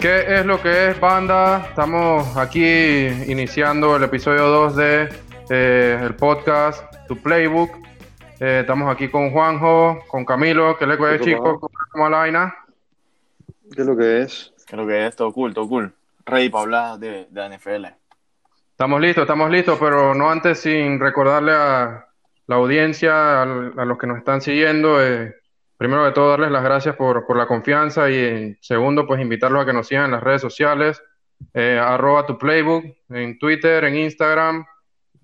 ¿Qué es lo que es banda? Estamos aquí iniciando el episodio 2 de eh, el podcast Tu Playbook. Eh, estamos aquí con Juanjo, con Camilo, ¿qué le es chicos? ¿Cómo la vaina? ¿Qué es lo que es? ¿Qué es lo que es? Todo cool, todo cool. Ready para hablar de, de la NFL. Estamos listos, estamos listos, pero no antes sin recordarle a la audiencia, a, los que nos están siguiendo, eh, primero de todo, darles las gracias por, por la confianza y segundo, pues invitarlos a que nos sigan en las redes sociales, eh, arroba tu playbook, en Twitter, en Instagram.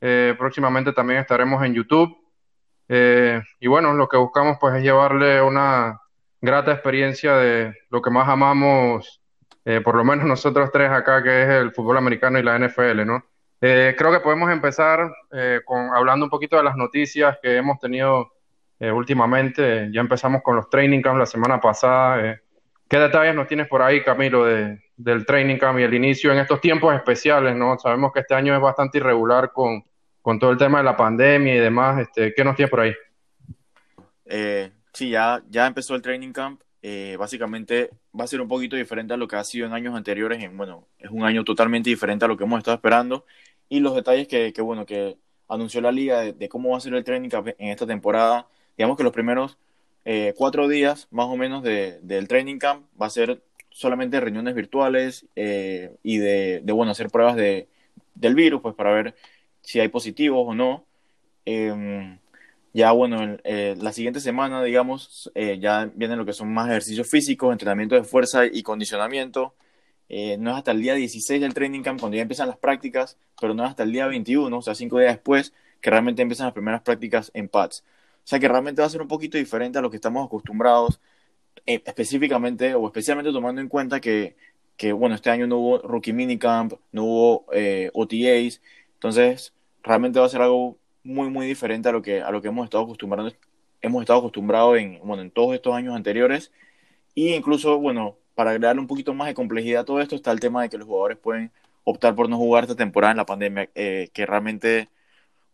Eh, próximamente también estaremos en YouTube. Eh, y bueno, lo que buscamos pues es llevarle una grata experiencia de lo que más amamos, por lo menos nosotros tres acá, que es el fútbol americano y la NFL, ¿no? creo que podemos empezar con, hablando un poquito de las noticias que hemos tenido eh, últimamente. Ya empezamos con los training camps la semana pasada. Eh, ¿Qué detalles nos tienes por ahí, Camilo, de, del training camp y el inicio en estos tiempos especiales? ¿no? Sabemos que este año es bastante irregular con, con todo el tema de la pandemia y demás. Este, ¿Qué nos tienes por ahí? Eh, sí, ya, ya empezó el training camp. básicamente va a ser un poquito diferente a lo que ha sido en años anteriores. En, bueno, es un año totalmente diferente a lo que hemos estado esperando. Y los detalles que, que bueno, que anunció la liga de, de, cómo va a ser el training camp en esta temporada digamos que los primeros eh, cuatro días más o menos de, del training camp va a ser solamente reuniones virtuales eh, y de, de, bueno, hacer pruebas de, del virus, pues para ver si hay positivos o no. Em, ya bueno, eh, la siguiente semana, digamos, ya vienen lo que son más ejercicios físicos, entrenamiento de fuerza y condicionamiento. no es hasta el día 16 del training camp cuando ya empiezan las prácticas, pero no es hasta el día 21, o sea, cinco días después, que realmente empiezan las primeras prácticas en pads. O sea que realmente va a ser un poquito diferente a lo que estamos acostumbrados, eh, específicamente o especialmente tomando en cuenta que, que, bueno, este año no hubo Rookie Minicamp, no hubo eh, OTAs, entonces realmente va a ser algo muy, muy diferente a lo que, a lo que hemos estado acostumbrados, hemos estado acostumbrados en, bueno, en todos estos años anteriores. Y incluso, bueno, para agregarle un poquito más de complejidad a todo esto, está el tema de que los jugadores pueden optar por no jugar esta temporada en la pandemia, eh, que realmente,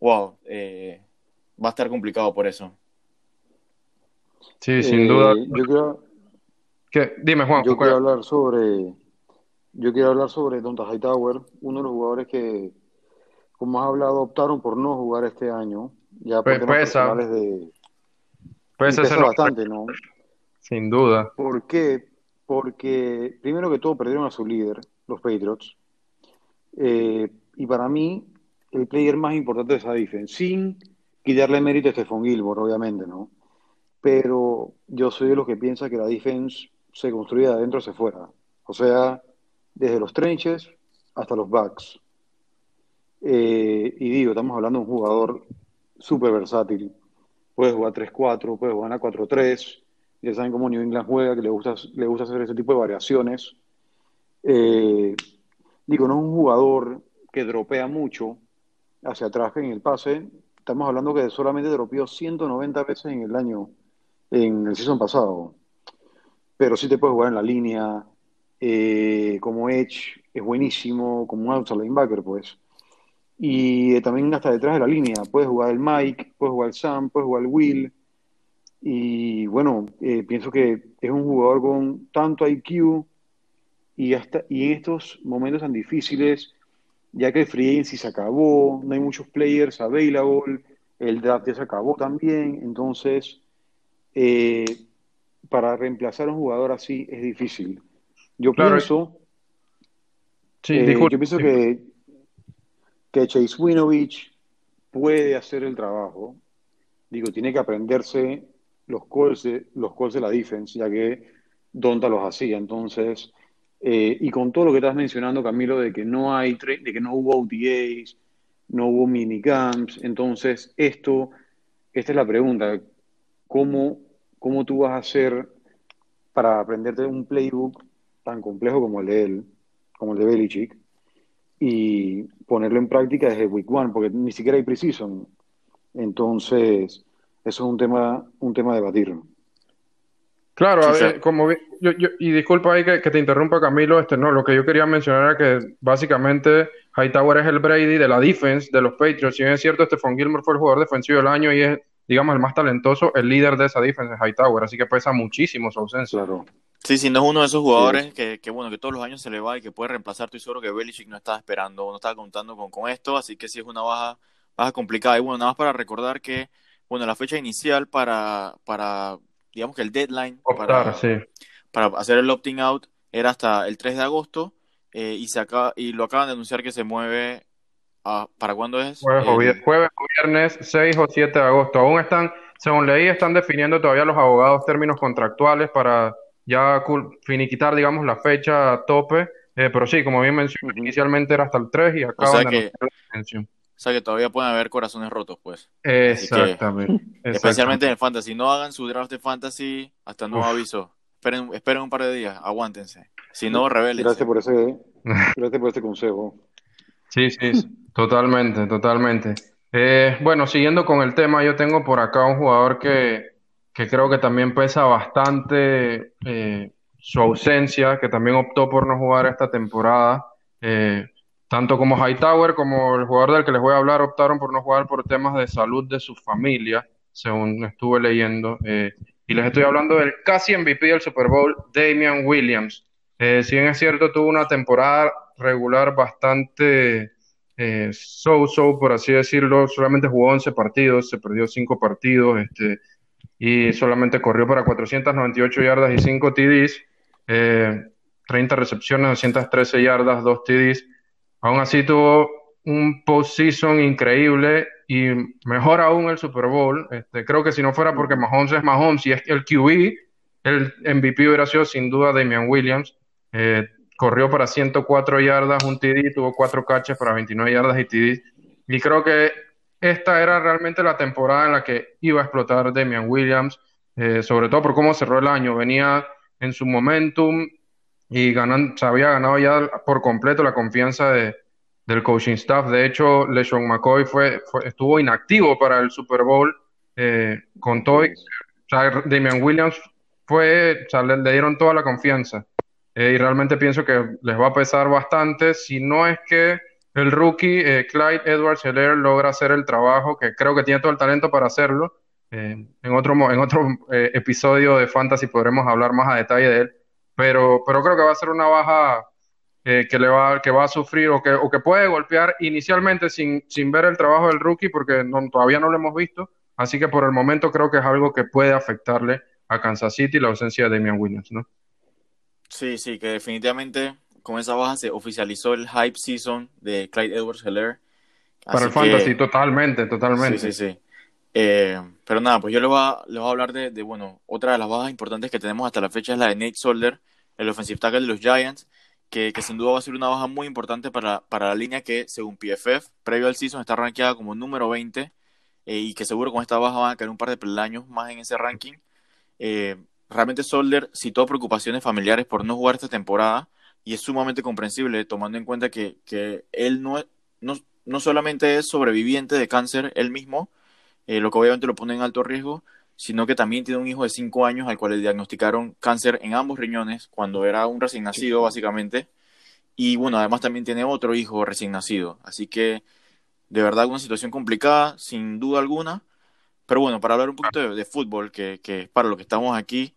wow, eh, va a estar complicado por eso. Sí, sin duda. Eh, yo quiero, Dime, Juan. Yo quiero hablar sobre, yo quiero hablar sobre Donta Hightower, uno de los jugadores que, como has hablado, optaron por no jugar este año. Ya por pues, pesa. de, pesa, pesa bastante, ¿no? Sin duda. ¿Por qué? Porque primero que todo perdieron a su líder, los Patriots. Eh, y para mí, el player más importante de esa defensa, sin quitarle mérito a Stephon Gilmore, obviamente, ¿no? Pero yo soy de los que piensa que la defense se construye de adentro hacia afuera. O sea, desde los trenches hasta los backs. Eh, y digo, estamos hablando de un jugador súper versátil. Puede jugar 3-4, puede jugar a 4-3. Ya saben cómo New England juega, que le gusta, le gusta hacer ese tipo de variaciones. Eh, digo, no es un jugador que dropea mucho hacia atrás en el pase, estamos hablando que solamente dropeó 190 veces en el año, en el season pasado. Pero sí te puedes jugar en la línea, eh, como Edge es buenísimo, como un outside linebacker, pues. Y también hasta detrás de la línea, puedes jugar el Mike, puedes jugar el Sam, puedes jugar el Will. Y bueno, eh, pienso que es un jugador con tanto IQ y, hasta, y en estos momentos tan difíciles ya que el free agency se acabó, no hay muchos players available, el draft ya se acabó también, entonces eh, para reemplazar a un jugador así es difícil. Yo pienso, eh, yo pienso que, que Chase Winovich puede hacer el trabajo. Digo, tiene que aprenderse los calls de, los calls de la defense, ya que Donta los hacía. Entonces, eh, y con todo lo que estás mencionando, Camilo, de que no hay, de que no hubo OTAs, no hubo minicamps, entonces esto, esta es la pregunta, ¿cómo, cómo tú vas a hacer para aprenderte un playbook tan complejo como el de él, como el de Belichick, y ponerlo en práctica desde week one, porque ni siquiera hay precision. Entonces, eso es un tema, un tema a debatir. Claro, a Sí, ver, como yo, yo- y disculpa ahí que, que te interrumpa Camilo, este no, lo que yo quería mencionar era que básicamente Hightower es el Brady de la defense de los Patriots. Si bien es cierto, Stephon Gilmore fue el jugador defensivo del año y es, digamos, el más talentoso, el líder de esa defense es Hightower, así que pesa muchísimo su ausencia. Claro. Sí, sí, no es uno de esos jugadores que, que, bueno, que todos los años se le va y que puede reemplazar. Estoy seguro que Belichick no estaba esperando, no estaba contando con, con esto, así que sí es una baja, baja complicada. Y bueno, nada más para recordar que, bueno, la fecha inicial para, para digamos que el deadline Optar, para, sí. para hacer el opting out era hasta el 3 de agosto eh, y, se acaba, y lo acaban de anunciar que se mueve a, ¿para cuándo es? Jueves o, jueves o viernes 6 o 7 de agosto. Aún están, según leí, están definiendo todavía los abogados términos contractuales para ya finiquitar, digamos, la fecha a tope. Eh, pero sí, como bien mencioné, inicialmente era hasta el 3 y acaban sea de que- la extensión. o sea que todavía pueden haber corazones rotos, pues. Exactamente. Especialmente en el fantasy. No hagan su draft de fantasy hasta nuevo Uf. aviso. Esperen, esperen un par de días, aguántense. Si no, rebélense. Gracias por ese, gracias por ese consejo. Sí, sí, sí, totalmente, totalmente. Eh, bueno, siguiendo con el tema, yo tengo por acá un jugador que, que creo que también pesa bastante eh, su ausencia, que también optó por no jugar esta temporada. Eh, tanto como Hightower como el jugador del que les voy a hablar optaron por no jugar por temas de salud de su familia, según estuve leyendo. Eh, y les estoy hablando del casi MVP del Super Bowl, Damian Williams. Si bien es cierto, tuvo una temporada regular bastante so-so, por así decirlo. Solamente jugó 11 partidos, se perdió 5 partidos este, y solamente corrió para 498 yardas y 5 TDs, eh, 30 recepciones, 213 yardas, 2 TDs. Aún así tuvo un postseason increíble y mejor aún el Super Bowl. Este, creo que si no fuera porque Mahomes es Mahomes y es el QB, el MVP hubiera sido sin duda Damian Williams. Eh, corrió para 104 yardas, un TD, tuvo 4 catches para 29 yardas y TD. Y creo que esta era realmente la temporada en la que iba a explotar Damian Williams, eh, sobre todo por cómo cerró el año. Venía en su momentum y ganan, se había ganado ya por completo la confianza de, del coaching staff. De hecho, LeSean McCoy fue, fue- estuvo inactivo para el Super Bowl eh, con todo. o sea, Damian Williams fue, o sea, le, le dieron toda la confianza. Eh, y realmente pienso que les va a pesar bastante. Si no es que el rookie eh, Clyde Edwards Helaire logra hacer el trabajo, que creo que tiene todo el talento para hacerlo. Eh, en otro, en otro eh, episodio de Fantasy podremos hablar más a detalle de él. Pero, pero creo que va a ser una baja eh, que le va, que va a sufrir o que, o que puede golpear inicialmente sin, sin ver el trabajo del rookie, porque todavía no lo hemos visto. Así que por el momento creo que es algo que puede afectarle a Kansas City la ausencia de Damian Williams, ¿no? Sí, sí, que definitivamente con esa baja se oficializó el hype season de Clyde Edwards Heller. Para el fantasy, totalmente, totalmente. Sí, sí, sí. Eh, pero nada, pues yo les voy a, les voy a hablar de, de, bueno, otra de las bajas importantes que tenemos hasta la fecha es la de Nate Solder, el offensive tackle de los Giants, que, que sin duda va a ser una baja muy importante para, para la línea que, según PFF, previo al season está rankeada como número 20 eh, y que seguro con esta baja van a caer un par de peldaños más en ese ranking. Eh, realmente Solder citó preocupaciones familiares por no jugar esta temporada y es sumamente comprensible tomando en cuenta que, que él no, no, no solamente es sobreviviente de cáncer él mismo, eh, lo que obviamente lo pone en alto riesgo, sino que también tiene un hijo de 5 años al cual le diagnosticaron cáncer en ambos riñones cuando era un recién nacido, básicamente. Y bueno, además también tiene otro hijo recién nacido. Así que de verdad una situación complicada, sin duda alguna. Pero bueno, para hablar un poquito de, de fútbol, que, que es para lo que estamos aquí,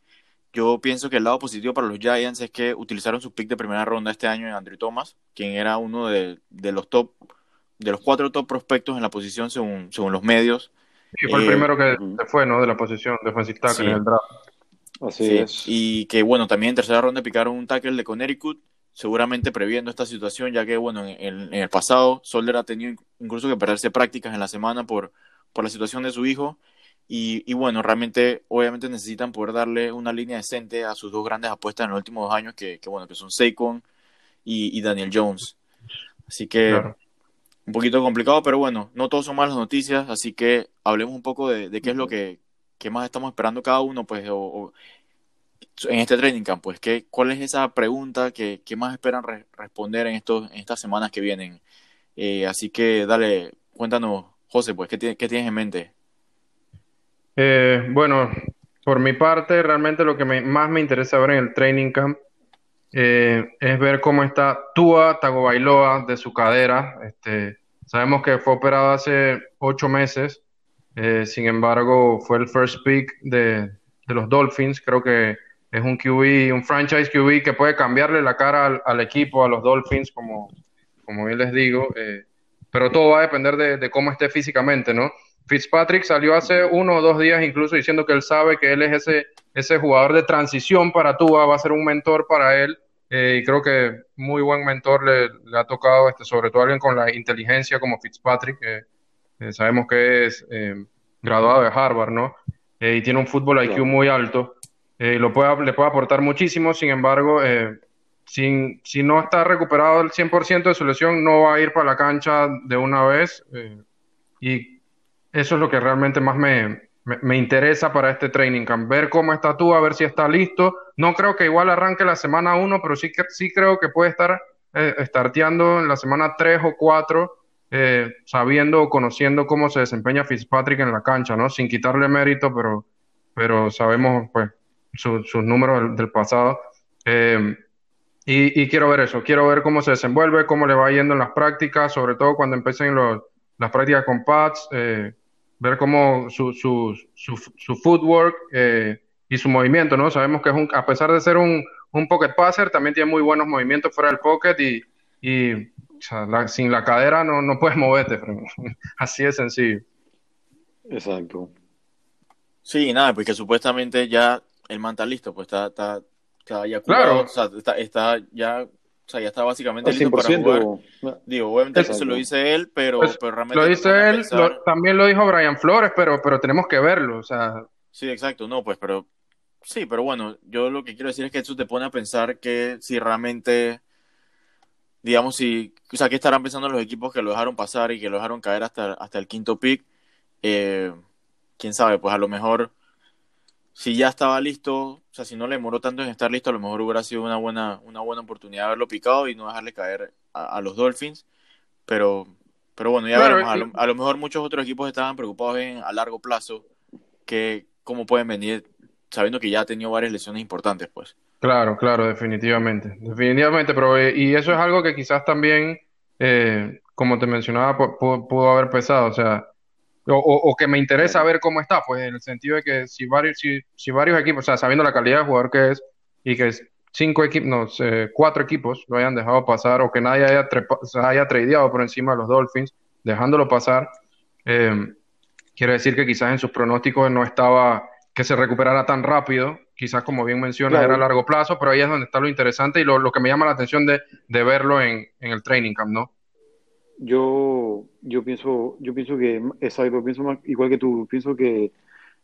yo pienso que el lado positivo para los Giants es que utilizaron su pick de primera ronda este año en Andrew Thomas, quien era uno de, de los top, de los cuatro top prospectos en la posición según, según los medios. Sí, fue el Eh, primero que ujú. se fue, ¿no? De la posición de offensive tackle Sí. en el draft. Así Sí, es. y que bueno, también en tercera ronda picaron un tackle de Connecticut, seguramente previendo esta situación, ya que bueno, en, en- en el pasado Solder ha tenido incluso que perderse prácticas en la semana por, por la situación de su hijo. Y, y bueno, realmente, obviamente necesitan poder darle una línea decente a sus dos grandes apuestas en los últimos dos años, que, que bueno, que son Saquon y, y Daniel Jones. Así que Claro. un poquito complicado, pero bueno, no todos son malas noticias, así que hablemos un poco de, de qué es lo que, qué más estamos esperando cada uno, pues, o, o en este training camp, pues, ¿qué, ¿cuál es esa pregunta que, que más esperan re- responder en, estos, en estas semanas que vienen? Eh, así que dale, cuéntanos, José, pues, ¿qué, qué tienes en mente? Eh, bueno, por mi parte, realmente lo que más me interesa ver en el training camp eh, es ver cómo está Tua Tagovailoa de su cadera. Este, sabemos que fue operado hace ocho meses, eh, sin embargo, fue el first pick de, los Dolphins. Creo que es un QB, un franchise QB que puede cambiarle la cara al, equipo, a los Dolphins, como, bien les digo. Eh, pero todo va a depender de, de, cómo esté físicamente, ¿no? Fitzpatrick salió hace uno o dos días incluso diciendo que él sabe que él es ese, ese jugador de transición para Tua, va a ser un mentor para él. Eh, y creo que muy buen mentor le, le, ha tocado, este, sobre todo alguien con la inteligencia como Fitzpatrick, que sabemos que es eh, graduado de Harvard, ¿no? y tiene un fútbol IQ muy alto. Eh, lo puede, le puede aportar muchísimo, sin embargo, eh, sin, si no está recuperado el 100% de su lesión, no va a ir para la cancha de una vez. Eh, y eso es lo que realmente más me, me, interesa para este training camp. Ver cómo está tú, a ver si está listo. No creo que igual arranque la semana 1, pero sí, que, sí creo que puede estar starteando en la semana 3 o 4. sabiendo o conociendo cómo se desempeña Fitzpatrick en la cancha, ¿no? Sin quitarle mérito, pero, pero sabemos, pues, sus números del, pasado. Eh, y, quiero ver eso, quiero ver cómo se desenvuelve, cómo le va yendo en las prácticas, sobre todo cuando empiecen los, las prácticas con pads, eh, ver cómo su, su, su, footwork eh, y su movimiento, ¿no? Sabemos que es un, a pesar de ser un, un pocket passer, también tiene muy buenos movimientos fuera del pocket y, y sin la cadera no, no puedes moverte, así de sencillo. Exacto. Sí, nada, pues que supuestamente ya el man está listo, pues está, está, está ya curado, o sea, está, está, ya, o sea, ya está básicamente listo para jugar. Digo, obviamente eso se lo dice él, pero, pues, pero realmente... Lo dice él, también lo dijo Brian Flores, pero, pero tenemos que verlo, o sea... Sí, exacto, no, pues, pero... Sí, pero bueno, yo lo que quiero decir es que eso te pone a pensar que si realmente, digamos, si, o sea, ¿qué estarán pensando los equipos que lo dejaron pasar y que lo dejaron caer hasta, hasta el quinto pick? Eh, quién sabe, pues a lo mejor si ya estaba listo, o sea, si no le demoró tanto en estar listo, a lo mejor hubiera sido una buena, una buena oportunidad de haberlo picado y no dejarle caer a, los Dolphins. Pero, pero bueno, ya veremos. A lo, mejor muchos otros equipos estaban preocupados en, a largo plazo que cómo pueden venir sabiendo que ya ha tenido varias lesiones importantes, pues. Claro, claro, definitivamente. Definitivamente, pero eh, y eso es algo que quizás también, eh, como te mencionaba, pudo haber pesado. O sea, o, que me interesa ver cómo está, pues en el sentido de que si varios, si, varios equipos, o sea, sabiendo la calidad de jugador que es y que cinco equipos, no, cuatro equipos lo hayan dejado pasar o que nadie haya, haya tradeado por encima de los Dolphins, dejándolo pasar, eh, quiere decir que quizás en sus pronósticos no estaba que se recuperara tan rápido, quizás como bien menciona era a largo plazo, pero ahí es donde está lo interesante y lo, que me llama la atención de, de verlo en, en el training camp, ¿no? Yo, yo pienso, yo pienso que, exacto, pienso más, igual que tú, pienso que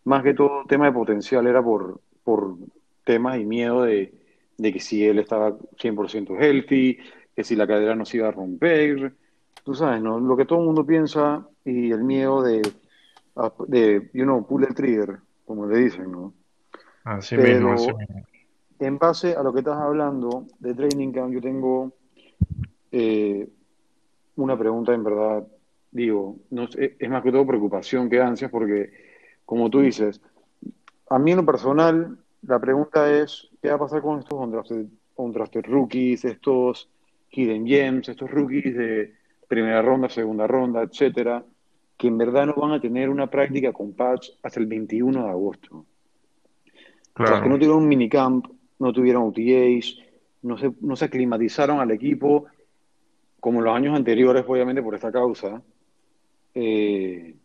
más que todo tema de potencial era por, por temas y miedo de, de que si él estaba 100% healthy, que si la cadera no se iba a romper, tú sabes, ¿no? Lo que todo el mundo piensa y el miedo de, de you know, pull el trigger, como le dicen, ¿no? Así mismo, así mismo. En base a lo que estás hablando de training camp, yo tengo eh, una pregunta en verdad, digo, no, es más que todo preocupación que ansias porque, como tú dices, a mí en lo personal, la pregunta es, ¿qué va a pasar con estos undrafted, rookies, estos hidden gems, estos rookies de primera ronda, segunda ronda, etcétera, que en verdad no van a tener una práctica con patch hasta el 21 de agosto? Claro. que no tuvieron un minicamp, no tuvieron OTAs, no se, no se aclimatizaron al equipo como en los años anteriores, obviamente por esta causa, eh,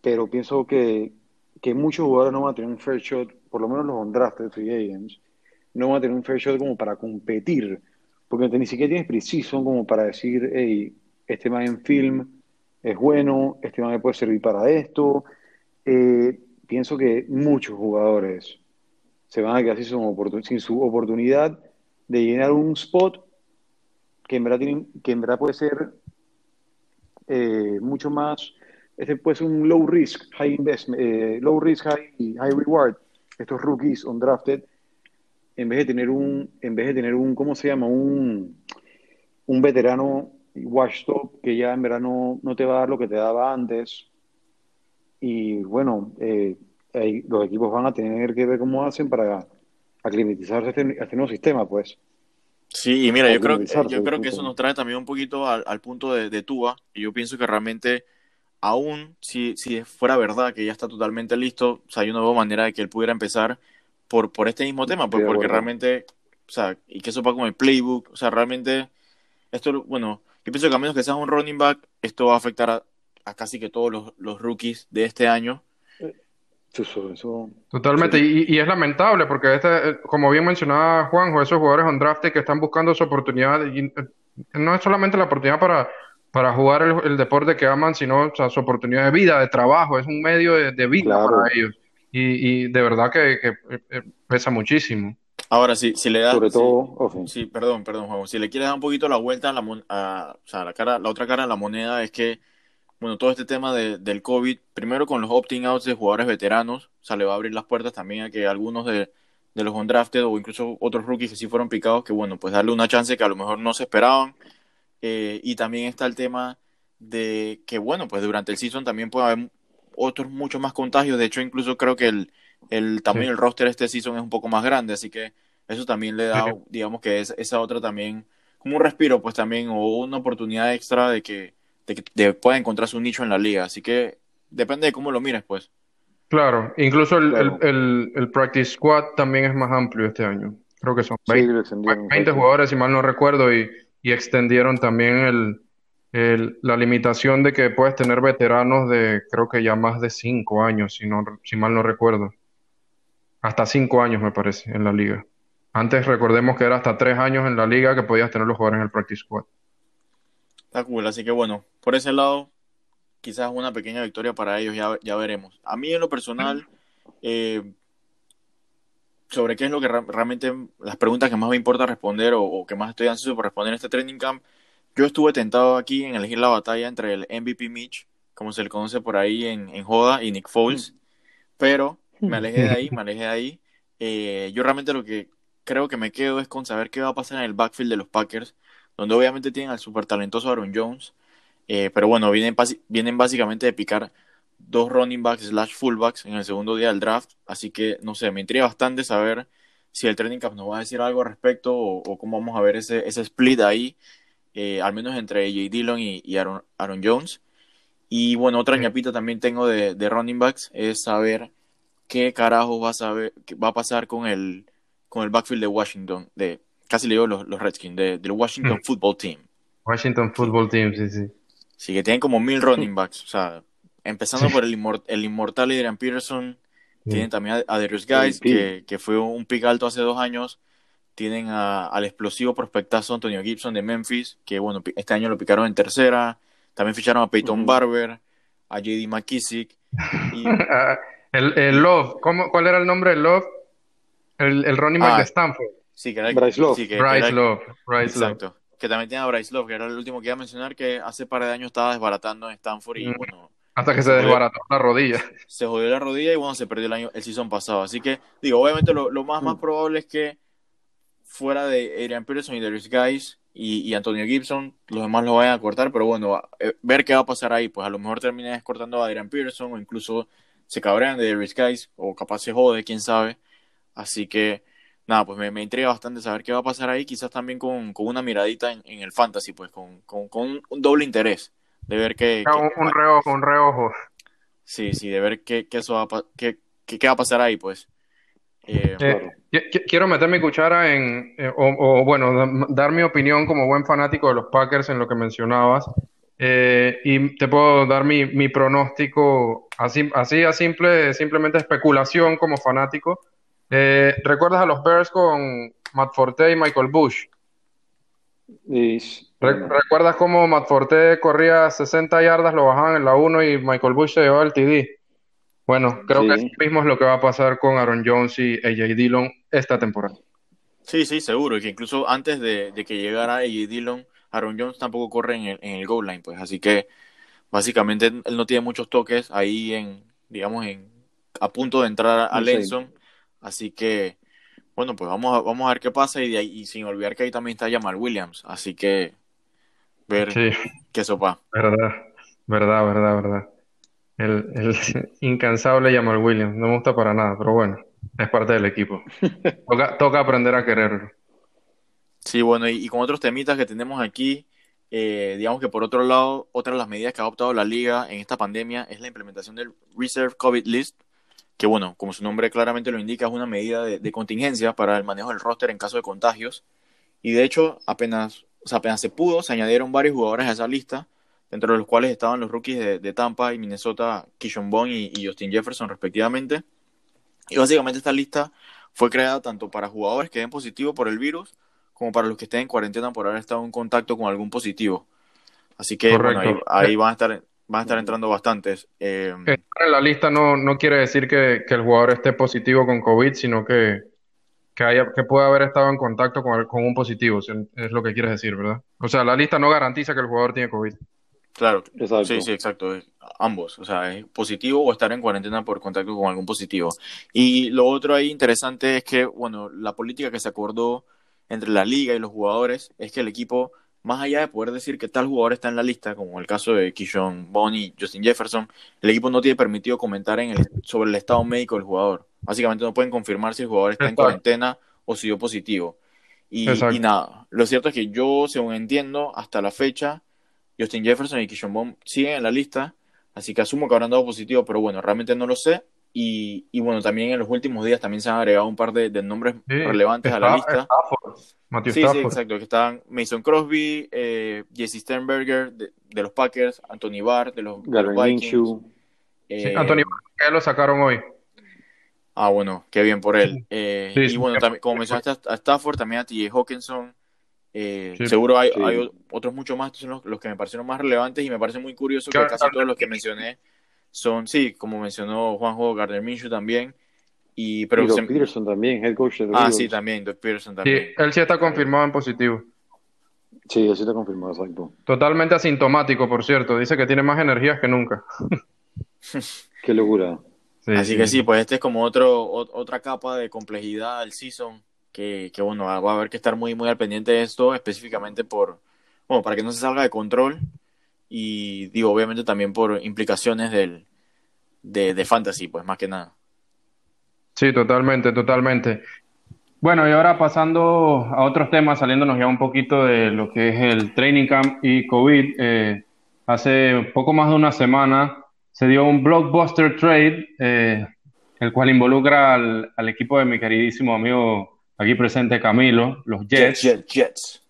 pero pienso que, que, muchos jugadores no van a tener un fair shot, por lo menos los undrafted free agents, no van a tener un fair shot como para competir, porque ni siquiera tienes preciso como para decir, hey, este man en film es bueno, este man me puede servir para esto. Eh, pienso que muchos jugadores se van a quedar sin su oportunidad de llenar un spot que en verdad, que en verdad puede ser eh, mucho más, este puede ser un low risk, high investment, eh, low risk, high, high reward, estos rookies undrafted, en vez de tener un, en vez de tener un, ¿cómo se llama? Un, un veterano washed up que ya en verdad no, te va a dar lo que te daba antes. Y bueno, eh, los equipos van a tener que ver cómo hacen para aclimatizarse a este, a este nuevo sistema, pues. Sí, y mira, yo creo, yo creo que eso nos trae también un poquito al, al punto de, de Tua, y yo pienso que realmente, aún si, si fuera verdad que ya está totalmente listo, o sea, yo no veo manera de que él pudiera empezar por, por este mismo tema, pues porque realmente, o sea, y que eso va con el playbook, o sea, realmente, esto, bueno, yo pienso que a menos que seas un running back, esto va a afectar a, a casi que todos los, los rookies de este año. Eso, eso, Totalmente, y, y es lamentable porque este, eh, como bien mencionaba Juanjo, esos jugadores undrafted que están buscando su oportunidad, y, eh, no es solamente la oportunidad para, para jugar el, el deporte que aman, sino o sea, su oportunidad de vida, de trabajo, es un medio de, de vida Claro. para ellos. Y, y de verdad que, que, eh, pesa muchísimo. Ahora, si, si le das... sobre si- todo. Sí, perdón, perdón, Juan. Si le quieres dar un poquito la vuelta a la, mon- a- o sea, la cara, la otra cara de la moneda es que, bueno, todo este tema de- del COVID, primero con los opting outs de jugadores veteranos, o sea, le va a abrir las puertas también a que algunos de, de los undrafted o incluso otros rookies que sí fueron picados, que bueno, pues darle una chance que a lo mejor no se esperaban. Eh, y también está el tema de que, bueno, pues durante el season también puede haber otros muchos más contagios. De hecho, incluso creo que el, el Sí. del roster este season es un poco más grande, así que eso también le da, Sí. digamos que es, esa otra también, como un respiro, pues también, o una oportunidad extra de que, de que de pueda encontrar su nicho en la liga. Así que depende de cómo lo mires, pues. Claro, incluso el, Claro. el, el, el practice squad también es más amplio este año. Creo que son Sí, 20, lo extendieron. 20 jugadores, si mal no recuerdo, y, y extendieron también el, el- la limitación de que puedes tener veteranos de creo que ya más de 5 años, si, no, si mal no recuerdo. Hasta 5 años me parece en la liga. Antes recordemos que era hasta 3 años en la liga que podías tener los jugadores en el practice squad. Está cool, así que bueno, por ese lado, quizás una pequeña victoria para ellos, ya, ya veremos. A mí en lo personal, eh, sobre qué es lo que realmente, las preguntas que más me importa responder o, o que más estoy ansioso por responder en este training camp, yo estuve tentado aquí en elegir la batalla entre el MVP Mitch, como se le conoce por ahí en, en Joda, y Nick Foles, pero me alejé de ahí, me alejé de ahí. Eh, yo realmente lo que creo que me quedo es con saber qué va a pasar en el backfield de los Packers, donde obviamente tienen al súper talentoso Aaron Jones, eh, pero bueno, vienen, vienen básicamente de picar dos running backs slash fullbacks en el segundo día del draft, así que no sé, me intriga bastante saber si el training camp nos va a decir algo al respecto o, o cómo vamos a ver ese, ese split ahí, eh, al menos entre AJ Dillon y, y Aaron, Aaron Jones. Y bueno, otra ñapita también tengo de, de running backs es saber qué carajo va a saber, va a pasar con el, con el backfield de Washington, de casi le digo los, los Redskins, de- del Washington Mm. Football Team. Washington Football Team, sí, sí. Sí, que tienen como mil running backs. O sea, empezando por el, inmor- el inmortal Adrian Peterson. Sí. Tienen también a, a Darius Guys, que, que fue un pick alto hace dos años. Tienen a- al explosivo prospectazo Antonio Gibson de Memphis, que bueno, este año lo picaron en tercera. También ficharon a Peyton. Barber, a JD McKissick. Y, el, el Love, ¿cómo, ¿cuál era el nombre del Love? El, el running back Ah, de Stanford. Sí, que era el- Bryce Love. sí, que- Bryce era el- Love, Bryce Love. Exacto. Que también tiene a Bryce Love, que era el último que iba a mencionar, que hace par de años estaba desbaratando en Stanford y Mm. bueno, Hasta que se Se jodió. desbarató la rodilla. se jodió la rodilla y bueno, se perdió el año, el season pasado. Así que, digo, obviamente lo, lo más, más Mm. probable es que fuera de Adrian Peterson y Darius Guys y, y Antonio Gibson, los demás lo vayan a cortar, pero bueno, a- eh, ver qué va a pasar ahí, pues a lo mejor terminan cortando a Adrian Peterson o incluso se cabrean de Darius Guys o capaz se jode, quién sabe. Así que, nada, pues me, me intriga bastante saber qué va a pasar ahí, quizás también con, con una miradita en, en el fantasy, pues con, con, con un doble interés de ver qué, Ah, un, qué- un reojo, un reojo. Sí, sí, de ver qué, qué, eso va qué, qué, qué va a pasar ahí, pues. Eh, Eh, qui- quiero meter mi cuchara en, eh, o, o, bueno, da- dar mi opinión como buen fanático de los Packers en lo que mencionabas. Eh, y te puedo dar mi, mi pronóstico así, así a simple, simplemente especulación como fanático. Eh, ¿recuerdas a los Bears con Matt Forte y Michael Bush? Y- Re- ¿Recuerdas cómo Matt Forte corría 60 yardas, lo bajaban en la 1 y Michael Bush se llevaba el TD? Bueno, creo Sí. que eso mismo es lo que va a pasar con Aaron Jones y AJ Dillon esta temporada. sí, sí, seguro, y que incluso antes de, de que llegara AJ Dillon, Aaron Jones tampoco corre en el, en el goal line, pues. Así que, básicamente, él no tiene muchos toques ahí en, digamos, en a punto de entrar a Sí. Lenson. Así que, bueno, pues vamos a, vamos a ver qué pasa y, de ahí, y sin olvidar que ahí también está Jamal Williams. Así que, ver Sí, qué sopa. verdad, verdad, verdad, verdad. El, el incansable Jamal Williams. No me gusta para nada, pero bueno, es parte del equipo. Toca, toca aprender a quererlo. Sí, bueno, y, y con otros temitas que tenemos aquí, eh, digamos que por otro lado, otra de las medidas que ha adoptado la liga en esta pandemia es la implementación del Reserve COVID List, que bueno, como su nombre claramente lo indica, es una medida de, de contingencia para el manejo del roster en caso de contagios. Y de hecho, apenas, o sea, apenas se pudo, se añadieron varios jugadores a esa lista, dentro de los cuales estaban los rookies de, de Tampa y Minnesota, Kishon Bond y, y Justin Jefferson respectivamente. Y básicamente esta lista fue creada tanto para jugadores que den positivo por el virus, como para los que estén en cuarentena por haber estado en contacto con algún positivo. Así que bueno, ahí, ahí van a estar, van a estar entrando bastantes. Eh, Estar en la lista no, no quiere decir que, que el jugador esté positivo con COVID, sino que, que haya, que pueda haber estado en contacto con, el- con un positivo, si es lo que quieres decir, ¿verdad? O sea, la lista no garantiza que el jugador tiene COVID. claro, Exacto. sí, sí, exacto. es ambos, o sea, es positivo o estar en cuarentena por contacto con algún positivo. Y lo otro ahí interesante es que, bueno, la política que se acordó entre la liga y los jugadores es que el equipo, más allá de poder decir que tal jugador está en la lista, como el caso de Bond y Justin Jefferson, el equipo no tiene permitido comentar en el, sobre el estado médico del jugador. Básicamente no pueden confirmar si el jugador está en cuarentena o si dio positivo. Y, y nada, lo cierto es que yo, según entiendo, hasta la fecha, Justin Jefferson y Keyshawn Bond siguen en la lista, así que asumo que habrán dado positivo, pero bueno, realmente no lo sé. Y, y bueno, también en los últimos días también se han agregado un par de, de nombres Sí, relevantes a la Sta- lista. Stafford, Sí, sí, exacto, que están Mason Crosby, eh, Jesse Sternberger de, de los Packers, Anthony Barr de los, de los Vikings. Sí, eh, Anthony, que lo sacaron hoy. ah, bueno, qué bien por él. Eh, Sí, y bueno, también, como mencionaste a Stafford, también a TJ Hawkinson. eh, Sí. seguro hay, Sí. hay otros muchos más, estos son los, los que me parecieron más relevantes y me parece muy curioso que casi todos los que mencioné son, sí, como mencionó Juanjo, Gardner Minshew también. Y, Y pero se- Peterson también, head coach de los ah, Eagles. sí, también, Doug Peterson Sí, también. él sí está confirmado en positivo. Sí, así está confirmado, exacto. Totalmente asintomático, por cierto. Dice que tiene más energías que nunca. Qué locura. Sí, Así que sí, pues este es como otro, ot- otra capa de complejidad del season que, que bueno, va a haber que estar muy, muy al pendiente de esto, específicamente por, bueno, para que no se salga de control y digo, obviamente también por implicaciones del, de, de fantasy, pues más que nada. Sí, totalmente, totalmente. Bueno, y ahora pasando a otros temas, saliéndonos ya un poquito de lo que es el training camp y COVID, eh, hace poco más de una semana se dio un blockbuster trade, eh, el cual involucra al, al equipo de mi queridísimo amigo aquí presente Camilo, los Jets. Jets, Jets.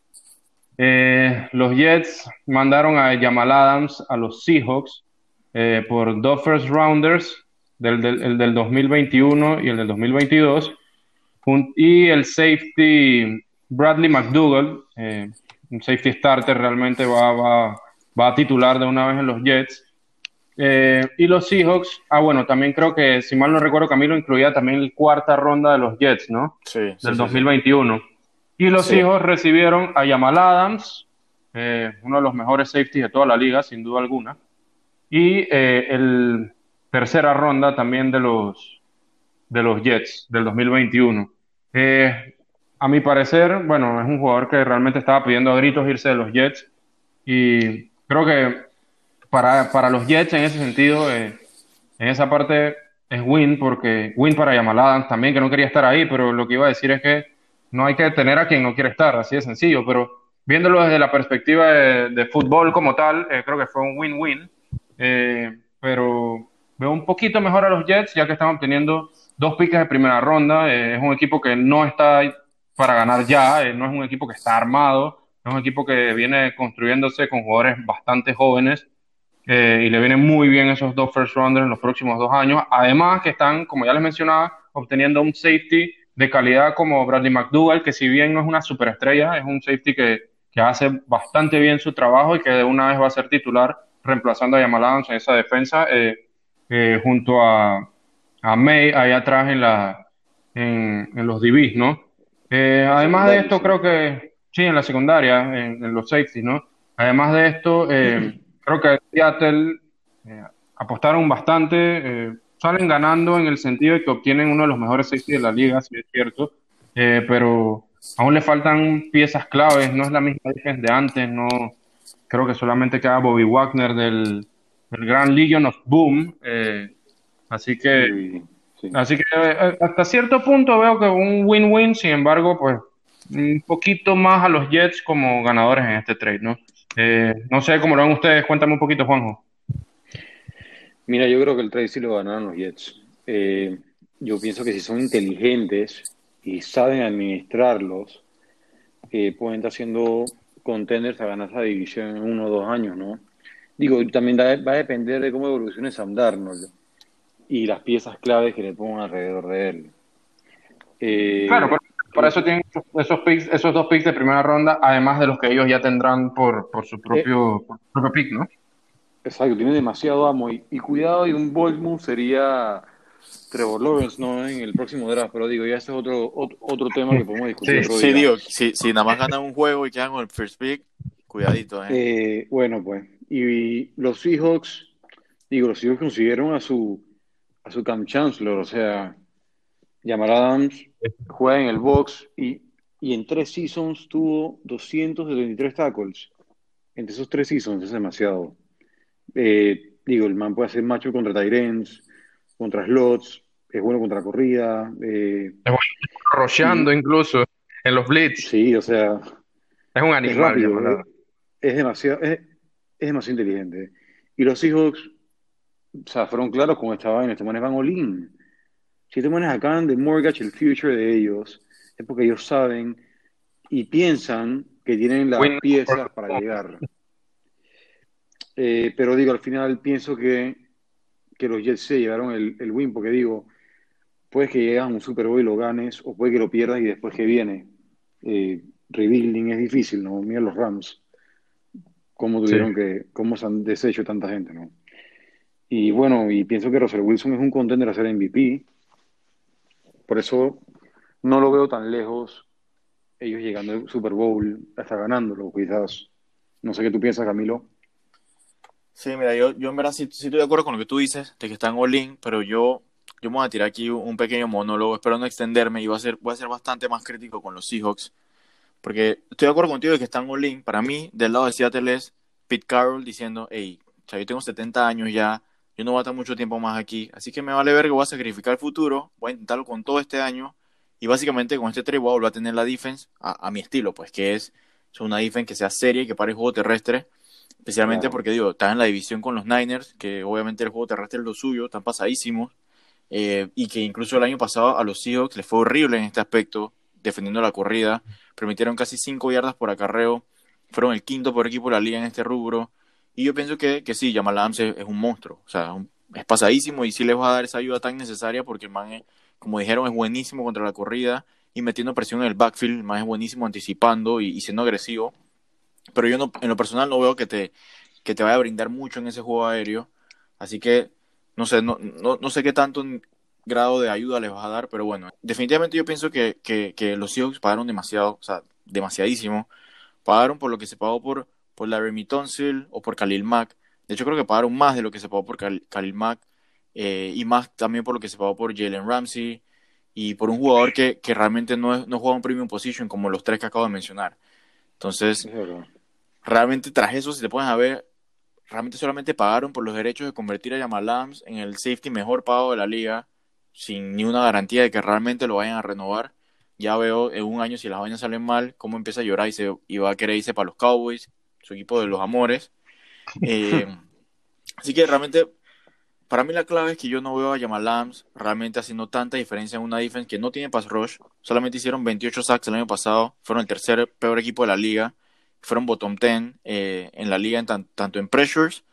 Eh, los Jets mandaron a Jamal Adams a los Seahawks eh, por dos first rounders, del, del, el del 2021 y el del 2022, jun- y el safety Bradley McDougall, eh, un safety starter, realmente va, va, va a titular de una vez en los Jets. Y los Seahawks, ah, bueno, también creo que, si mal no recuerdo, Camilo incluía también la cuarta ronda de los Jets, ¿no? Sí, sí, del sí, 2021. Y los Sí. hijos recibieron a Jamal Adams, eh, uno de los mejores safeties de toda la liga, sin duda alguna. Y eh, el tercera ronda también de los, de los Jets del 2021. Eh, a mi parecer, bueno, es un jugador que realmente estaba pidiendo a gritos irse de los Jets. Y creo que para, para los Jets en ese sentido, eh, en esa parte es win, porque win para Jamal Adams también, que no quería estar ahí, pero lo que iba a decir es que no hay que tener a quien no quiere estar, así de sencillo, pero viéndolo desde la perspectiva de, fútbol como tal, eh, creo que fue un win-win, eh, pero veo un poquito mejor a los Jets, ya que están obteniendo dos piques de primera ronda, eh, es un equipo que no está para ganar ya, no es un equipo que está armado, es un equipo que viene construyéndose con jugadores bastante jóvenes, y le vienen muy bien esos dos first rounders en los próximos dos años. Además que están, como ya les mencionaba, obteniendo un safety de calidad como Bradley McDougall, que si bien no es una superestrella, es un safety que, que hace bastante bien su trabajo y que de una vez va a ser titular reemplazando a Jamal Adams en esa defensa eh, eh, junto a, a May ahí atrás en, la, en, en los DBs, ¿no? Eh, además de esto, creo que sí, en la secundaria, en, en los safeties, ¿no? Además de esto, eh, creo que Seattle eh, apostaron bastante, eh, salen ganando en el sentido de que obtienen uno de los mejores safety de la liga, si es cierto, eh, pero aún le faltan piezas claves, no es la misma defensa de antes, no creo que solamente queda Bobby Wagner del, el gran Legion of Boom. Eh, así que, así que eh, hasta cierto punto veo que un win-win, sin embargo, pues un poquito más a los Jets como ganadores en este trade, ¿no? Eh, no sé cómo lo ven ustedes, cuéntame un poquito, Juanjo. Mira, yo creo que el trade sí lo ganaron los Jets. yo pienso que si son inteligentes y saben administrarlos, pueden estar siendo contenders a ganar esa división en uno o dos años, ¿no? Digo, también va a depender de cómo evolucione Sam Darnold y las piezas claves que le pongan alrededor de él. Eh, claro, por, eso tienen esos picks, esos dos picks de primera ronda, además de los que ellos ya tendrán por, por su propio, eh, propio pick, ¿no? Exacto, tiene demasiado amo y, cuidado y un bold move sería Trevor Lawrence, ¿no? En el próximo draft, pero digo, ya ese es otro, otro, tema que podemos discutir. Sí, sí digo, si, si nada más ganan un juego y quedan con el first pick, cuidadito, ¿eh? eh bueno, pues, y los Seahawks, digo, los Seahawks consiguieron a su, a su Cam Chancellor, o sea, Jamal Adams juega en el box y, y en tres seasons tuvo 273 tackles. Entre esos tres seasons es demasiado. Eh, digo, el man puede hacer macho contra Tyrens, contra slots, es bueno contra corrida. Eh, es bueno rocheando incluso en los blitz. Sí, o sea. Es un animal. Es, es demasiado, es, es demasiado inteligente. Y los Seahawks, o sea, fueron claros con esta vaina, estos manes van all Si estos manes acaban de mortgage el future de ellos, es porque ellos saben y piensan que tienen las piezas para llegar. Eh, pero digo, al final pienso que, que los Jets se llevaron el, el, win, porque digo, puedes que llegas a un Super Bowl y lo ganes, o puede que lo pierdas y después que viene. Eh, rebuilding es difícil, ¿no? Mira los Rams cómo tuvieron que, cómo se han deshecho tanta gente, ¿no? Y bueno, y pienso que Russell Wilson es un contender a ser MVP. Por eso no lo veo tan lejos ellos llegando al Super Bowl hasta ganándolo, quizás. No sé qué tú piensas, Camilo. Sí, mira, yo, yo en verdad sí, estoy de acuerdo con lo que tú dices, de que están all-in, pero yo, yo me voy a tirar aquí un pequeño monólogo, espero no extenderme y voy a ser, voy a ser bastante más crítico con los Seahawks porque estoy de acuerdo contigo de que están all-in. Para mí, del lado de Seattle es Pete Carroll diciendo, hey, yo tengo 70 años ya, yo no voy a estar mucho tiempo más aquí, así que me vale ver que voy a sacrificar el futuro, voy a intentarlo con todo este año, y básicamente con este trade voy a volver a tener la defense a, mi estilo, pues que es, una defense que sea seria y que pare el juego terrestre, especialmente porque digo, están en la división con los Niners, que obviamente el juego terrestre es lo suyo, están pasadísimos, eh, y que incluso el año pasado a los Seahawks les fue horrible en este aspecto, defendiendo la corrida permitieron casi 5 yardas por acarreo, fueron el quinto por equipo de la liga en este rubro. Y yo pienso que, que sí, Jamal Adams es, un monstruo, o sea, es pasadísimo y sí les va a dar esa ayuda tan necesaria porque el man, como dijeron, es buenísimo contra la corrida y metiendo presión en el backfield, el man es buenísimo anticipando y, siendo agresivo. Pero yo no, en lo personal no veo que te, que te vaya a brindar mucho en ese juego aéreo. Así que no sé, no, no, no sé qué tanto grado de ayuda les vas a dar, pero bueno, definitivamente yo pienso que, que, los Seahawks pagaron demasiado, o sea, demasiadísimo. Pagaron por lo que se pagó por, por Larry Tonsil o por Khalil Mack. De hecho, creo que pagaron más de lo que se pagó por Khalil Mack eh, y más también por lo que se pagó por Jalen Ramsey y por un jugador que, que realmente no, no juega un premium position como los tres que acabo de mencionar. Entonces, realmente tras eso, si te pones a ver, realmente solamente pagaron por los derechos de convertir a Jamal Adams en el safety mejor pago de la liga sin ni una garantía de que realmente lo vayan a renovar. Ya veo en un año si las vainas salen mal, cómo empieza a llorar y, se, y va a querer irse para los Cowboys, su equipo de los amores. Eh, así que realmente, para mí la clave es que yo no veo a Jamal Lambs realmente haciendo tanta diferencia en una defense que no tiene pass rush. Solamente hicieron 28 sacks el año pasado, fueron el tercer peor equipo de la liga, fueron bottom 10 eh, en la liga tanto en pressures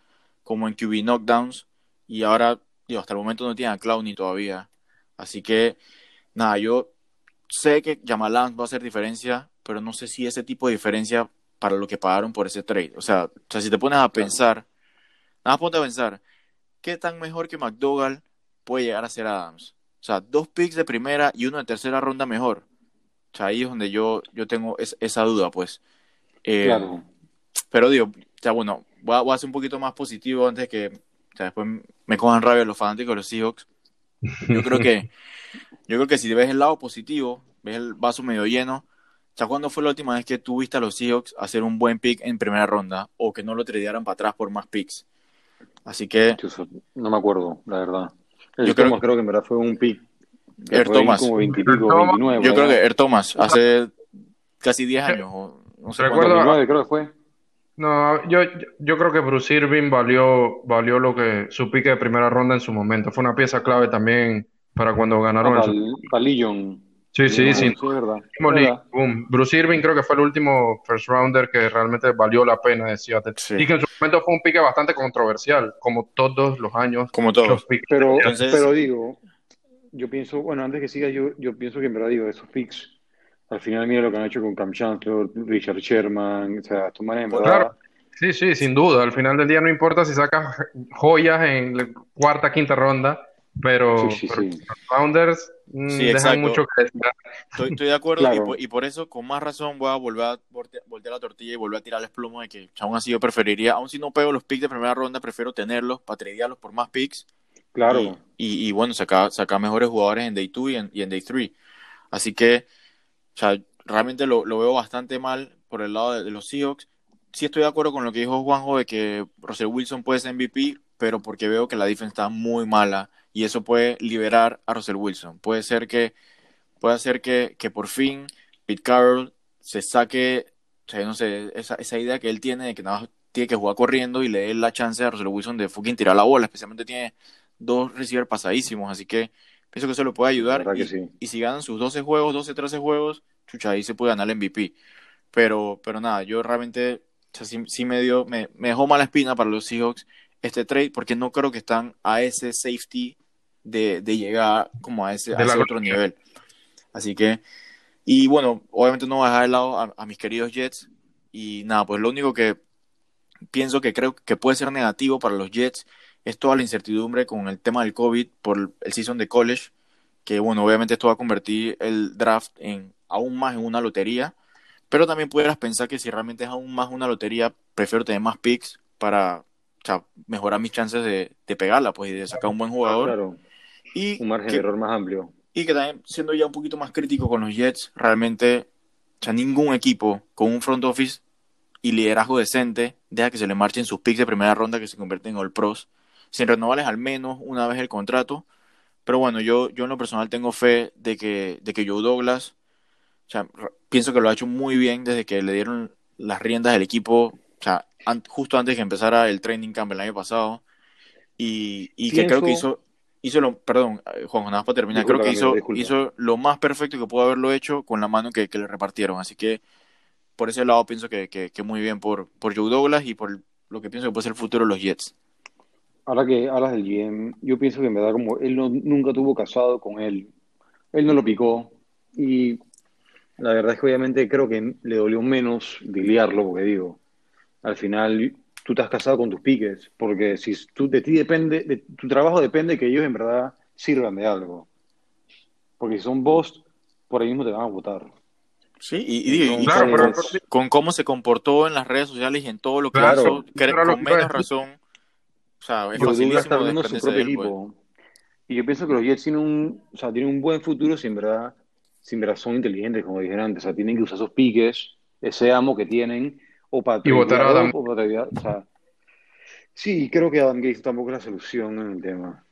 como en QB knockdowns. Y ahora, digo, hasta el momento no tienen a Clowney todavía. Así que, nada, yo sé que Yamalan va a hacer diferencia, pero no sé si ese tipo de diferencia para lo que pagaron por ese trade. O sea, o sea si te pones a pensar, nada, ponte a pensar, ¿qué tan mejor que McDougall puede llegar a ser Adams? O sea, dos picks de primera y uno de tercera ronda mejor. O sea, ahí es donde yo, yo tengo esa duda, pues. Eh, claro. Pero digo, o sea, bueno, voy a, voy a, ser un poquito más positivo antes que o sea, después me cojan rabia los fanáticos de los Seahawks. Yo creo que, yo creo que si ves el lado positivo, ves el vaso medio lleno, ¿ya cuándo fue la última vez que tú viste a los Seahawks hacer un buen pick en primera ronda o que no lo tradearan para atrás por más picks? Así que... No me acuerdo, la verdad. yo creo, creo que en verdad fue un pick. Air Thomas. Como 20 29, yo creo que Air Thomas, hace casi 10 años. No sé Recuerdo, 29, creo que fue. No, yo, yo creo que Bruce Irving valió, valió lo que su pique de primera ronda en su momento. Fue una pieza clave también para cuando ganaron ah, el. Palillon. Sí, sí, sí. verdad. Bruce Irving creo que fue el último first rounder que realmente valió la pena de Seattle. Y que en su momento fue un pique bastante controversial, como todos los años. Como todos. Pero, pero digo, yo pienso, bueno, antes que siga, yo, yo pienso que en verdad digo, esos picks, al final mira lo que han hecho con Cam Chancellor, Richard Sherman, o sea, estos manes en pues verdad. Sí, sí, sin duda. Al final del día no importa si sacas joyas en la cuarta, quinta ronda pero, los Founders mm, dejan mucho que Estoy, de acuerdo y, por, eso con más razón voy a volver a voltear, la tortilla y volver a tirarles plomo de que aún así yo preferiría, aún si no pego los picks de primera ronda, prefiero tenerlos para tradearlos por más picks. Claro. Y, y, bueno, sacar, sacar mejores jugadores en Day 2 y en, y en Day 3. Así que, sea, realmente lo, veo bastante mal por el lado de, de los Seahawks. Sí estoy de acuerdo con lo que dijo Juanjo de que Russell Wilson puede ser MVP, pero porque veo que la defensa está muy mala y eso puede liberar a Russell Wilson. Puede ser que puede hacer que, que por fin Pete Carroll se saque, o sea, no sé, esa, esa idea que él tiene de que nada más tiene que jugar corriendo y le dé la chance a Russell Wilson de fucking tirar la bola, especialmente tiene dos receivers pasadísimos, así que pienso que eso le puede ayudar. Y, si ganan sus 12 juegos, 12, 13 juegos, chucha, ahí se puede ganar el MVP. Pero, pero nada, yo realmente, o sea, sí, me dio, me, me dejó mala espina para los Seahawks este trade porque no creo que están a ese safety de, llegar como a ese, otro nivel. Así que, y bueno, obviamente no voy a dejar de lado a, mis queridos Jets. Y nada, pues lo único que pienso que creo que puede ser negativo para los Jets es toda la incertidumbre con el tema del COVID por el season de college. Que bueno, obviamente esto va a convertir el draft en aún más en una lotería. Pero también pudieras pensar que si realmente es aún más una lotería, prefiero tener más picks para mejorar mis chances de, pegarla, pues, y de sacar un buen jugador. Claro. Y un margen de error más amplio. Y que también, siendo ya un poquito más crítico con los Jets, realmente, o sea, ningún equipo con un front office y liderazgo decente deja que se le marchen sus picks de primera ronda que se convierten en All Pros, sin renovarles al menos una vez el contrato. Pero bueno, yo, yo en lo personal tengo fe de que, de que Joe Douglas, o sea, pienso que lo ha hecho muy bien desde que le dieron las riendas del equipo, o sea, justo antes que empezara el training camp el año pasado. Y, y que creo que hizo, hizo lo, perdón, eh, Juan, nada más para terminar, creo que hizo, hizo lo más perfecto que pudo haberlo hecho con la mano que, le repartieron. Así que por ese lado pienso que, que, muy bien por, por Joe Douglas y por lo que pienso que puede ser el futuro de los Jets. Ahora que hablas del GM, yo pienso que en verdad como él no, nunca tuvo casado con él, él no lo picó y la verdad es que obviamente creo que le dolió menos diliarlo, porque digo, al final tú te has casado con tus piques, porque si tú, de ti depende, de, tu trabajo depende que ellos en verdad sirvan de algo. Porque si son vos, por ahí mismo te van a votar. Sí, y, con, cómo se comportó en las redes sociales y en todo lo que hizo, con menos razón. O sea, es facilísimo su propio equipo. Y yo pienso que los Jets tienen un, o sea, tienen un buen futuro si en verdad, si en verdad son inteligentes, como dije antes. O sea, tienen que usar esos piques, ese amo que tienen, o para y votar a Adam. sí, creo que Adam Gates tampoco es la solución en el tema.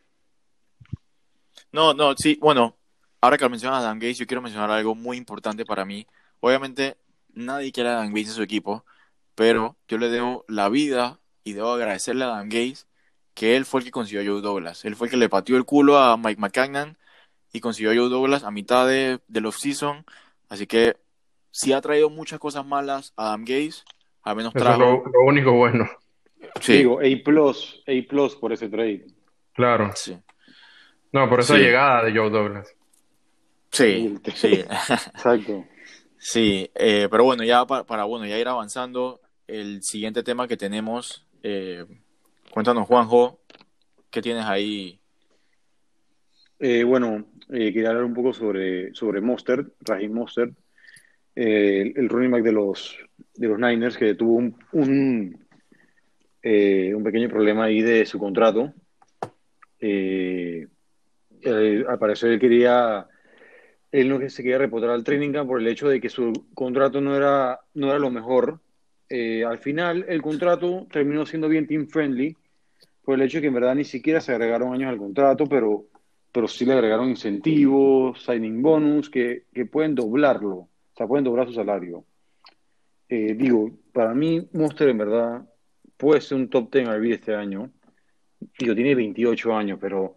No, no, sí, bueno, ahora que mencionas a Adam Gates, yo quiero mencionar algo muy importante para mí. Obviamente, nadie quiere a Adam Gates en su equipo, pero yo le debo la vida y debo agradecerle a Adam Gates que él fue el que consiguió a Joe Douglas. Él fue el que le pateó el culo a Mike McCagnan y consiguió a Joe Douglas a mitad de, del off-season. Así que sí ha traído muchas cosas malas a Adam Gates, a menos Eso es lo, único bueno. Sí. Digo, A plus, A plus por ese trade. Claro. Sí. No, por esa llegada de Joe Douglas. Sí, sí. Exacto. Sí, eh, pero bueno, ya para, bueno, ya ir avanzando, el siguiente tema que tenemos, eh, cuéntanos Juanjo, ¿qué tienes ahí? Eh, bueno, quería hablar un poco sobre, sobre Monster, Raheem Monster, el running back de los, de los Niners que tuvo un, un, eh, un pequeño problema ahí de su contrato. Eh, eh, al parecer él quería, él no se quería reportar al training camp por el hecho de que su contrato no era, no era lo mejor. al final el contrato terminó siendo bien team friendly, fue el hecho de que en verdad ni siquiera se agregaron años al contrato, pero, pero sí le agregaron incentivos, signing bonus, que, que pueden doblarlo, o sea, pueden doblar su salario. Eh, digo, para mí, Monster en verdad puede ser un top 10 RB este año. Digo, tiene 28 años, pero,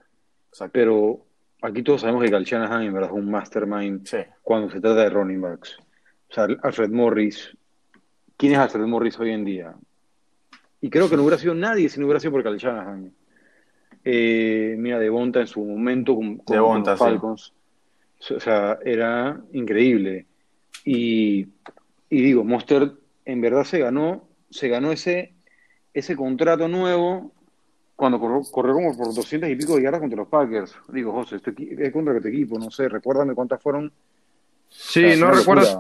Exacto. pero aquí todos sabemos que Cal Shanahan en verdad es un mastermind Sí. cuando se trata de running backs. O sea, Alfred Morris. ¿Quién es Alfred Morris hoy en día? Y creo que no hubiera sido nadie si no hubiera sido por Cal Shanahan. Eh, mira, Devonta en su momento con, los Falcons. O sea, era increíble. Y, y digo, Monster en verdad se ganó, se ganó ese, ese contrato nuevo cuando corrió, corrió como por 200 y pico de yardas contra los Packers. Digo, José, este es contra este equipo, no sé, recuérdame cuántas fueron. Sí, no recuerdo,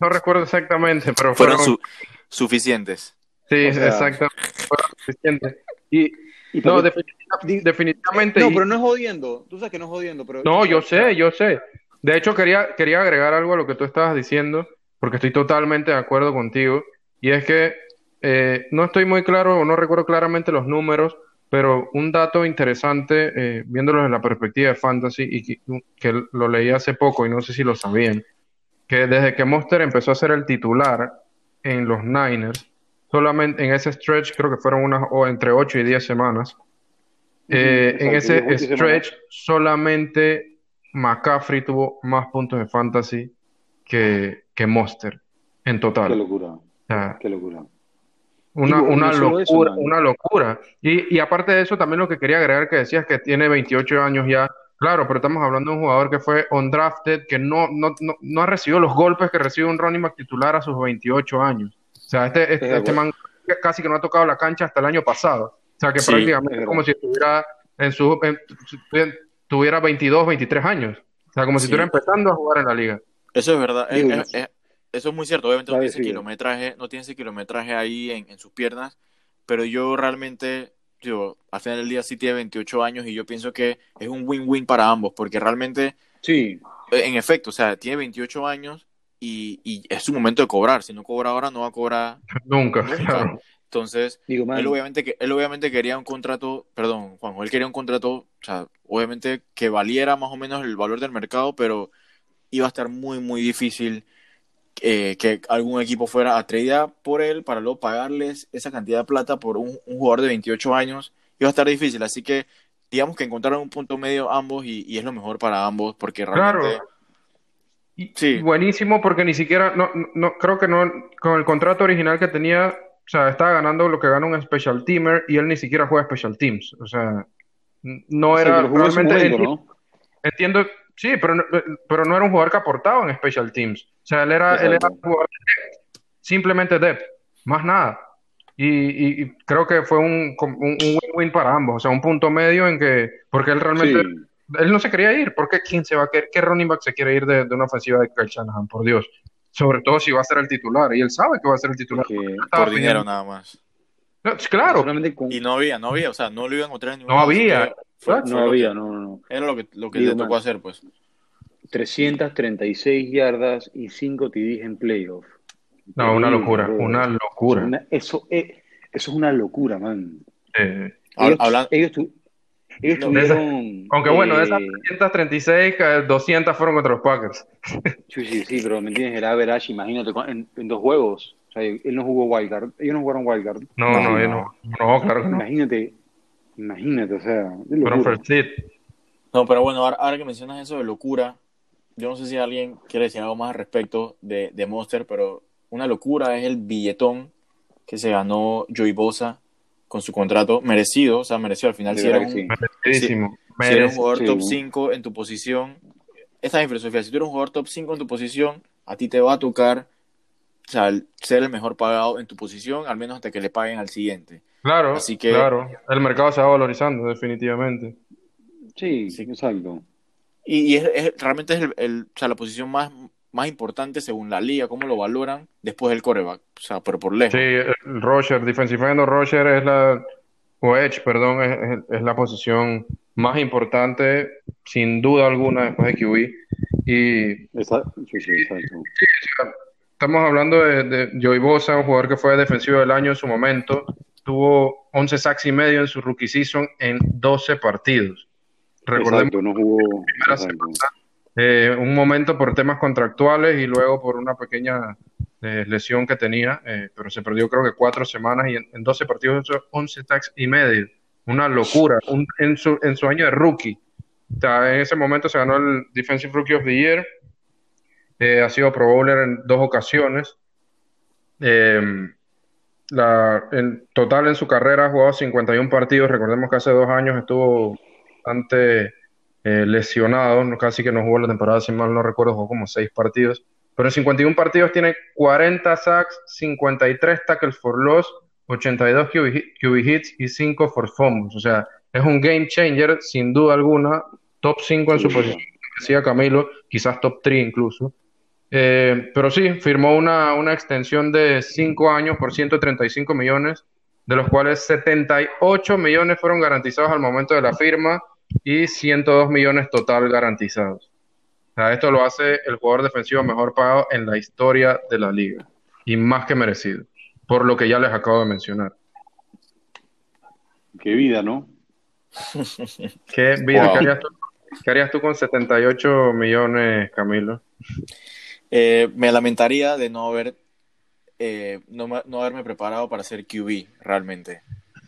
no recuerdo exactamente, pero Fueron fueron, su- suficientes. Sí, o sea- exactamente. Y Y no, definitivamente. no, pero no es jodiendo. Tú sabes que no es jodiendo, pero. No, yo sé, yo sé. De hecho, quería, quería agregar algo a lo que tú estabas diciendo, porque estoy totalmente de acuerdo contigo. Y es que eh, no estoy muy claro o no recuerdo claramente los números, pero un dato interesante, eh, viéndolo desde la perspectiva de fantasy, y que, que lo leí hace poco y no sé si lo sabían, que desde que Monster empezó a ser el titular en los Niners, solamente en ese stretch, creo que fueron unas o entre 8 y 10 semanas, eh, en ese stretch solamente McCaffrey tuvo más puntos de fantasy que, que Monster en Qué total. locura, O sea, qué locura. una, una eso, locura, una locura. Y, y aparte de eso, también lo que quería agregar que decías que tiene 28 años ya. Claro, pero estamos hablando de un jugador que fue undrafted, que no, no, no, no ha recibido los golpes que recibe un running back titular a sus 28 años. O sea, este, este, este man casi que no ha tocado la cancha hasta el año pasado. O sea, que Sí, prácticamente es como si estuviera en su, en- en- tuviera 22, 23 años. O sea, como si Sí. estuviera empezando a jugar en la liga. Eso es verdad. Es- es- es- eso es muy cierto. Obviamente no tiene ese kilometraje, no tiene ese kilometraje ahí en, en sus piernas, pero yo realmente, digo, al final del día sí tiene 28 años y yo pienso que es un win-win para ambos, porque realmente, Sí, en efecto, o sea, tiene 28 años y, y es su momento de cobrar. Si no cobra ahora, no va a cobrar Nunca, nunca. claro. Entonces, digo, él obviamente, que, él obviamente quería un contrato, perdón, Juanjo, él quería un contrato, o sea, obviamente que valiera más o menos el valor del mercado, pero iba a estar muy, muy difícil eh, que algún equipo fuera a tradear por él para luego pagarles esa cantidad de plata por un, un jugador de 28 años. Iba a estar difícil, así que digamos que encontraron un punto medio ambos y, y es lo mejor para ambos porque realmente... Claro. Y- Sí. Buenísimo porque ni siquiera, no, no, creo que no, con el contrato original que tenía, o sea, estaba ganando lo que gana un special teamer y él ni siquiera juega special teams. O sea, no o era realmente, ¿no? entiendo, sí, pero no, pero no era un jugador que aportaba en special teams. O sea, él era, él era un jugador de simplemente depth, más nada. Y, y- creo que fue un un- un win-win para ambos, o sea, un punto medio en que, porque él realmente Sí. Él no se quería ir. ¿Por qué quién se va a querer? ¿Qué running back se quiere ir de, de una ofensiva de Kyle Shanahan? Por Dios. Sobre todo si va a ser el titular. Y él sabe que va a ser el titular. Por dinero pidiendo- nada más. No, claro, con- Y no había, no había, o sea, no lo iban a encontrar en ningún No había. fue- no lo había, que- no, no, no. Era lo que, lo que Digo, le tocó man. hacer, pues. 336 yardas y 5 TDs en playoff. no, una locura, una locura. Una- eso, es, eso es una locura, man. Eh, Ellos, habla- ellos, tu- ellos No, de esa- tuvieron. aunque bueno, de esas eh, 336, eh, 200 fueron contra los Packers. Sí, sí, sí, pero me entiendes, el average, imagínate, en, en dos juegos. O sea, él no jugó Wildcard. Ellos no jugaron Wildcard. No, no, No, eh, no, no, claro que no. Imagínate, imagínate, o sea, Fueron first seed. No, pero bueno, ahora, ahora que mencionas eso de locura, yo no sé si alguien quiere decir algo más al respecto de, de Monster, pero una locura es el billetón que se ganó Joey Bosa con su contrato merecido, o sea, merecido al final. De Si era un, que sí. Merecidísimo. si eres un jugador Sí. top 5 en tu posición, esta es mi filosofía, si tú eres un jugador top 5 en tu posición, a ti te va a tocar o sea, el- ser el mejor pagado en tu posición, al menos hasta que le paguen al siguiente. Claro, Así que- claro. El mercado se va valorizando, definitivamente. Sí, Sí. exacto. Y, y es, es- realmente es el, el- o sea, la posición más, más importante según la liga, cómo lo valoran después del coreback, o sea, pero por lejos. Sí, el Roger, defensive end Roger es la, o Edge, perdón, es, la posición más importante, sin duda alguna, después de QB. Y Esa- sí, sí, exacto. estamos hablando de, de Joey Bosa, un jugador que fue defensivo del año en su momento, tuvo 11 sacks y medio en su rookie season en 12 partidos. Recordemos Exacto, no jugó. exacto. eh, un momento por temas contractuales y luego por una pequeña eh, lesión que tenía, eh, pero se perdió creo que cuatro semanas y en, en 12 partidos hizo 11 sacks y medio. Una locura. En, su, en su año de rookie. O en ese momento se ganó el Defensive Rookie of the Year. Eh, ha sido Pro Bowler en dos ocasiones. La, en total en su carrera ha jugado 51 partidos. Recordemos que hace dos años estuvo bastante eh, lesionado, casi que no jugó la temporada, si mal no recuerdo, jugó como seis partidos. Pero en 51 partidos tiene 40 sacks, 53 tackles for loss, 82 QB, hit- QB hits y 5 for fumbles. O sea, es un game changer sin duda alguna, top 5 en su posición, decía Camilo, quizás top 3 incluso. Eh, pero sí, firmó una, una extensión de 5 años por 135 millones, de los cuales 78 millones fueron garantizados al momento de la firma y 102 millones total garantizados. Esto lo hace el jugador defensivo mejor pagado en la historia de la liga y más que merecido, por lo que ya les acabo de mencionar. Qué vida, ¿no? ¿Qué vida Wow. qué harías tú, qué harías tú con 78 millones, Camilo? Eh, me lamentaría de no haber eh, no, me- no haberme preparado para ser QB realmente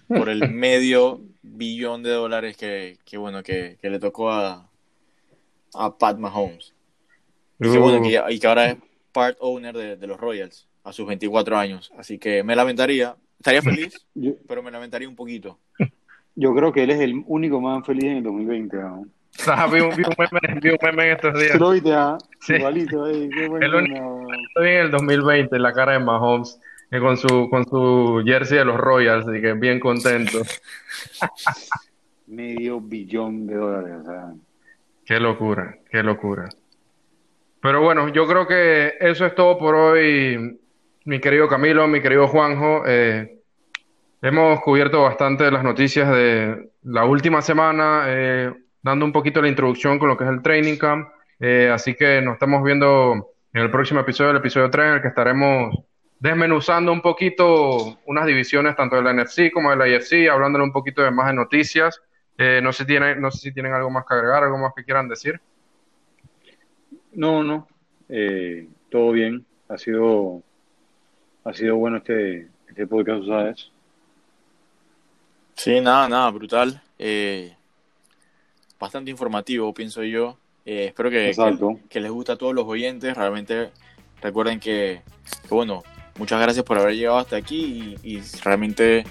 por el medio billón de dólares que, que, bueno que, que le tocó a, a Pat Mahomes y que, bueno, que ya- y que ahora es part owner de, de los Royals a sus 24 años así que me lamentaría estaría feliz Yo, pero me lamentaría un poquito yo creo que él es el único man feliz en el 2020. ¿no? Ah, vi, un, vi un meme, vi un meme en estos días. ¿Tú lo viste, ah? Sí. Igualito, eh, qué bueno. El único- Estoy en el 2020, la cara de Mahomes, eh, con su, con su jersey de los Royals, y que bien contento. Medio billón de dólares. O sea, Qué locura, qué locura. Pero bueno, yo creo que eso es todo por hoy, mi querido Camilo, mi querido Juanjo. Eh, hemos cubierto bastante las noticias de la última semana, eh, dando un poquito la introducción con lo que es el Training Camp. Eh, así que nos estamos viendo en el próximo episodio, el episodio 3, en el que estaremos desmenuzando un poquito unas divisiones tanto de la NFC como de la IFC, hablándole un poquito de más de noticias. Eh, no sé si tienen, no sé si tienen algo más que agregar, algo más que quieran decir. no, no. eh, todo bien. Ha sido, ha sido bueno este, este podcast, ¿sabes? Sí, nada, nada, brutal. Eh, bastante informativo, pienso yo. Eh, espero que, Exacto. que, que les guste a todos los oyentes. Realmente recuerden que, que, bueno, muchas gracias por haber llegado hasta aquí y, y realmente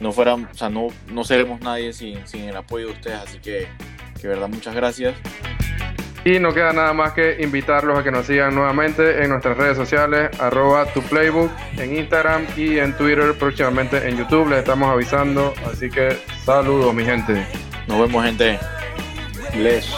no fueran, o sea, no, no seremos nadie sin, sin el apoyo de ustedes. Así que, que verdad, muchas gracias. Y no queda nada más que invitarlos a que nos sigan nuevamente en nuestras redes sociales, arroba tu playbook, en Instagram y en Twitter, próximamente en YouTube. Les estamos avisando. Así que saludos, mi gente. Nos vemos, gente. Les.